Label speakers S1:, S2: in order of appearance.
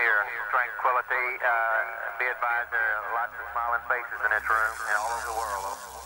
S1: here. Tranquility. Uh, be advised, there are lots of smiling faces in this room and all over the world.